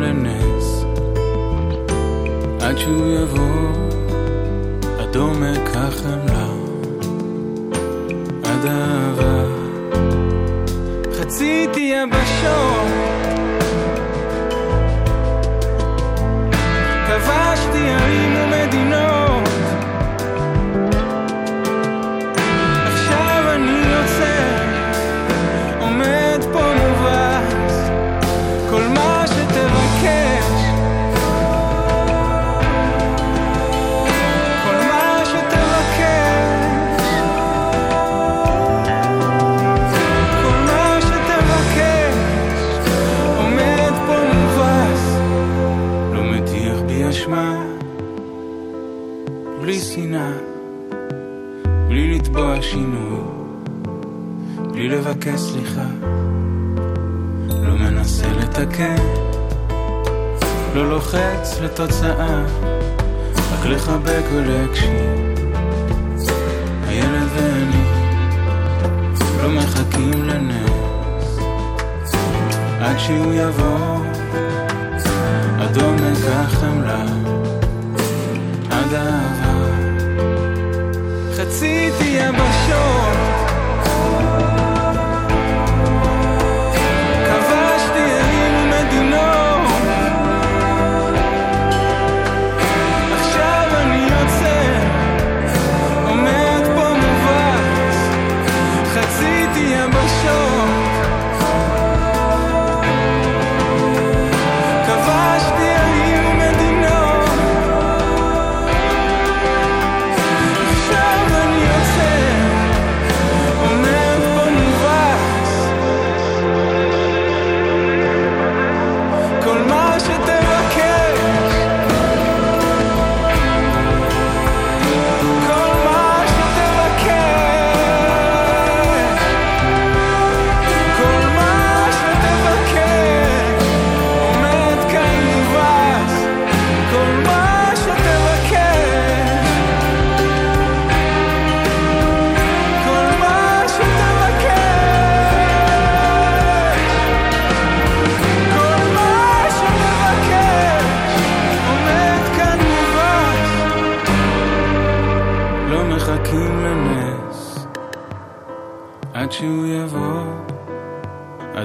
Speaker 19: לנס עד שהוא יבוא אדום אקח חמלה עד האהבה חציתי יבשות כבשתי הרים לבקש סליחה, לא מנסה לתקן, לא לוחץ לתוצאה, רק לחבק ולהקשיב. הילד ואני לא מחכים לנס, עד שהוא יבוא, אדום עומק חמלה, עד האהבה. חציתי יבשות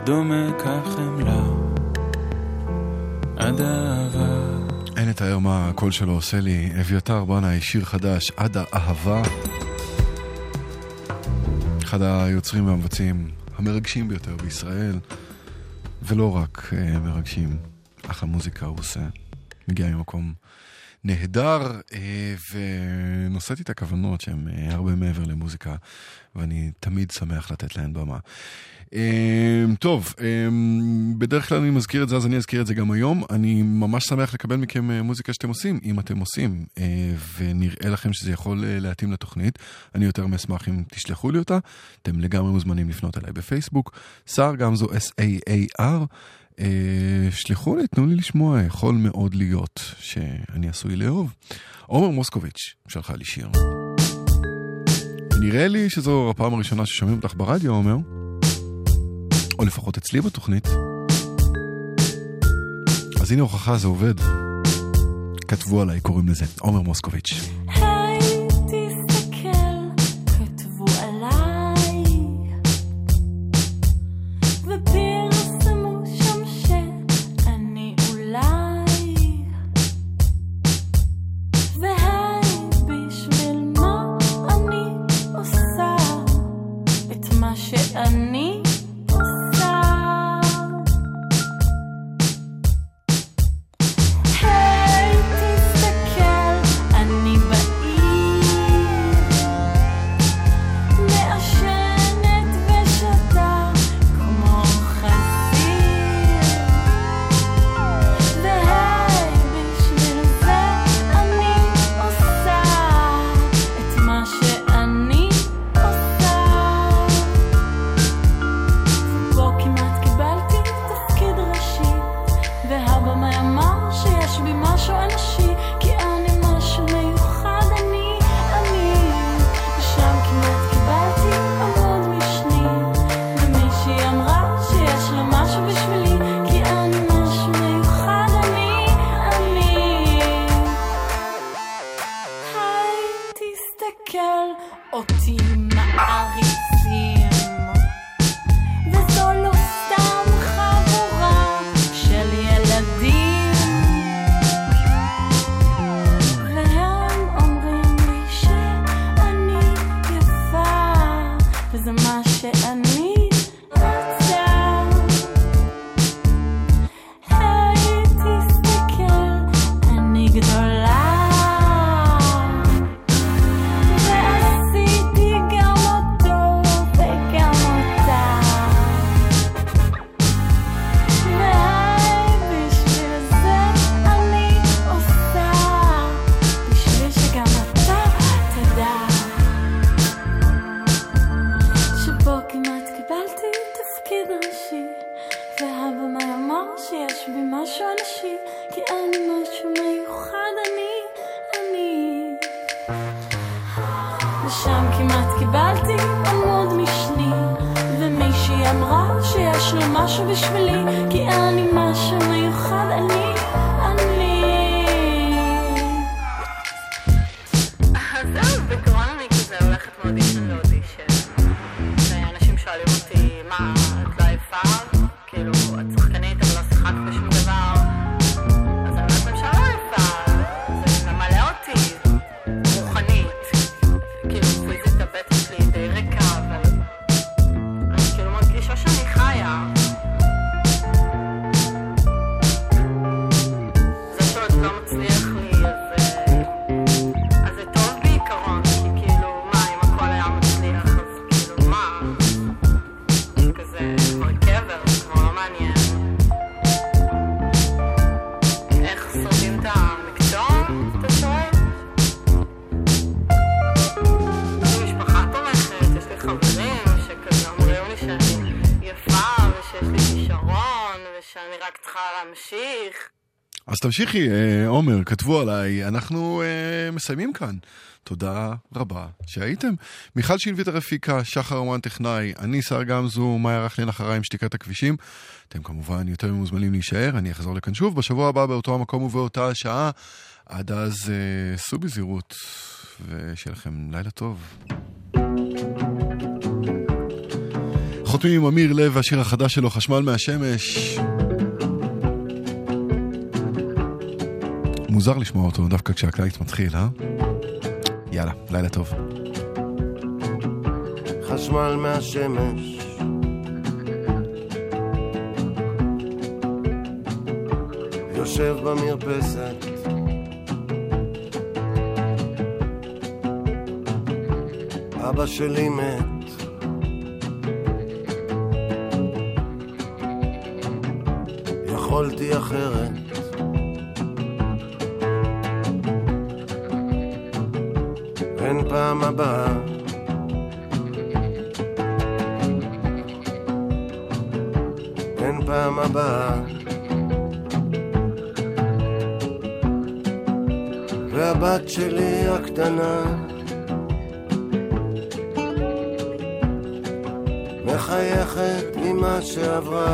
Speaker 24: עד עומק החמלה, עד האהבה.
Speaker 4: אין לתאר מה הקול שלו עושה לי. אביתר בנאי, שיר חדש, עד האהבה. אחד היוצרים והמבצעים המרגשים ביותר בישראל, ולא רק אה, מרגשים, אחלה מוזיקה הוא עושה. מגיע ממקום נהדר, אה, ונושאתי את הכוונות שהן אה, הרבה מעבר למוזיקה, ואני תמיד שמח לתת להן במה. אה, טוב, אה, בדרך כלל אני מזכיר את זה, אז אני אזכיר את זה גם היום. אני ממש שמח לקבל מכם אה, מוזיקה שאתם עושים, אם אתם עושים, אה, ונראה לכם שזה יכול אה, להתאים לתוכנית. אני יותר מאשמח אם תשלחו לי אותה. אתם לגמרי מוזמנים לפנות אליי בפייסבוק. סער גמזו, S-A-A-R. שלחו לי, תנו לי לשמוע, יכול מאוד להיות שאני עשוי לאהוב. עומר מוסקוביץ' שלחה לי שיר. נראה לי שזו הפעם הראשונה ששומעים אותך ברדיו, עומר. או לפחות אצלי בתוכנית. אז הנה הוכחה, זה עובד. כתבו עליי, קוראים לזה. עומר מוסקוביץ'.
Speaker 5: היי,
Speaker 4: תמשיכי, אה, עומר, כתבו עליי, אנחנו אה, מסיימים כאן. תודה רבה שהייתם. מיכל שינביטר הפיקה, שחר אומן טכנאי, אני שר גמזו, מאיה רכלין אחריי עם שתיקת הכבישים. אתם כמובן יותר ממוזמנים להישאר, אני אחזור לכאן שוב בשבוע הבא באותו המקום ובאותה השעה. עד אז אה, סעו בזהירות, ושיהיה לכם לילה טוב. חותמים עם אמיר לב והשיר החדש שלו, חשמל מהשמש. מוזר לשמוע אותו דווקא כשהקיץ מתחיל, אה? יאללה, לילה טוב.
Speaker 25: חשמל מהשמש יושב במרפסת אבא שלי מת יכולתי אחרת אין פעם הבאה. אין פעם הבאה. והבת שלי הקטנה. מחייכת עם מה שעברה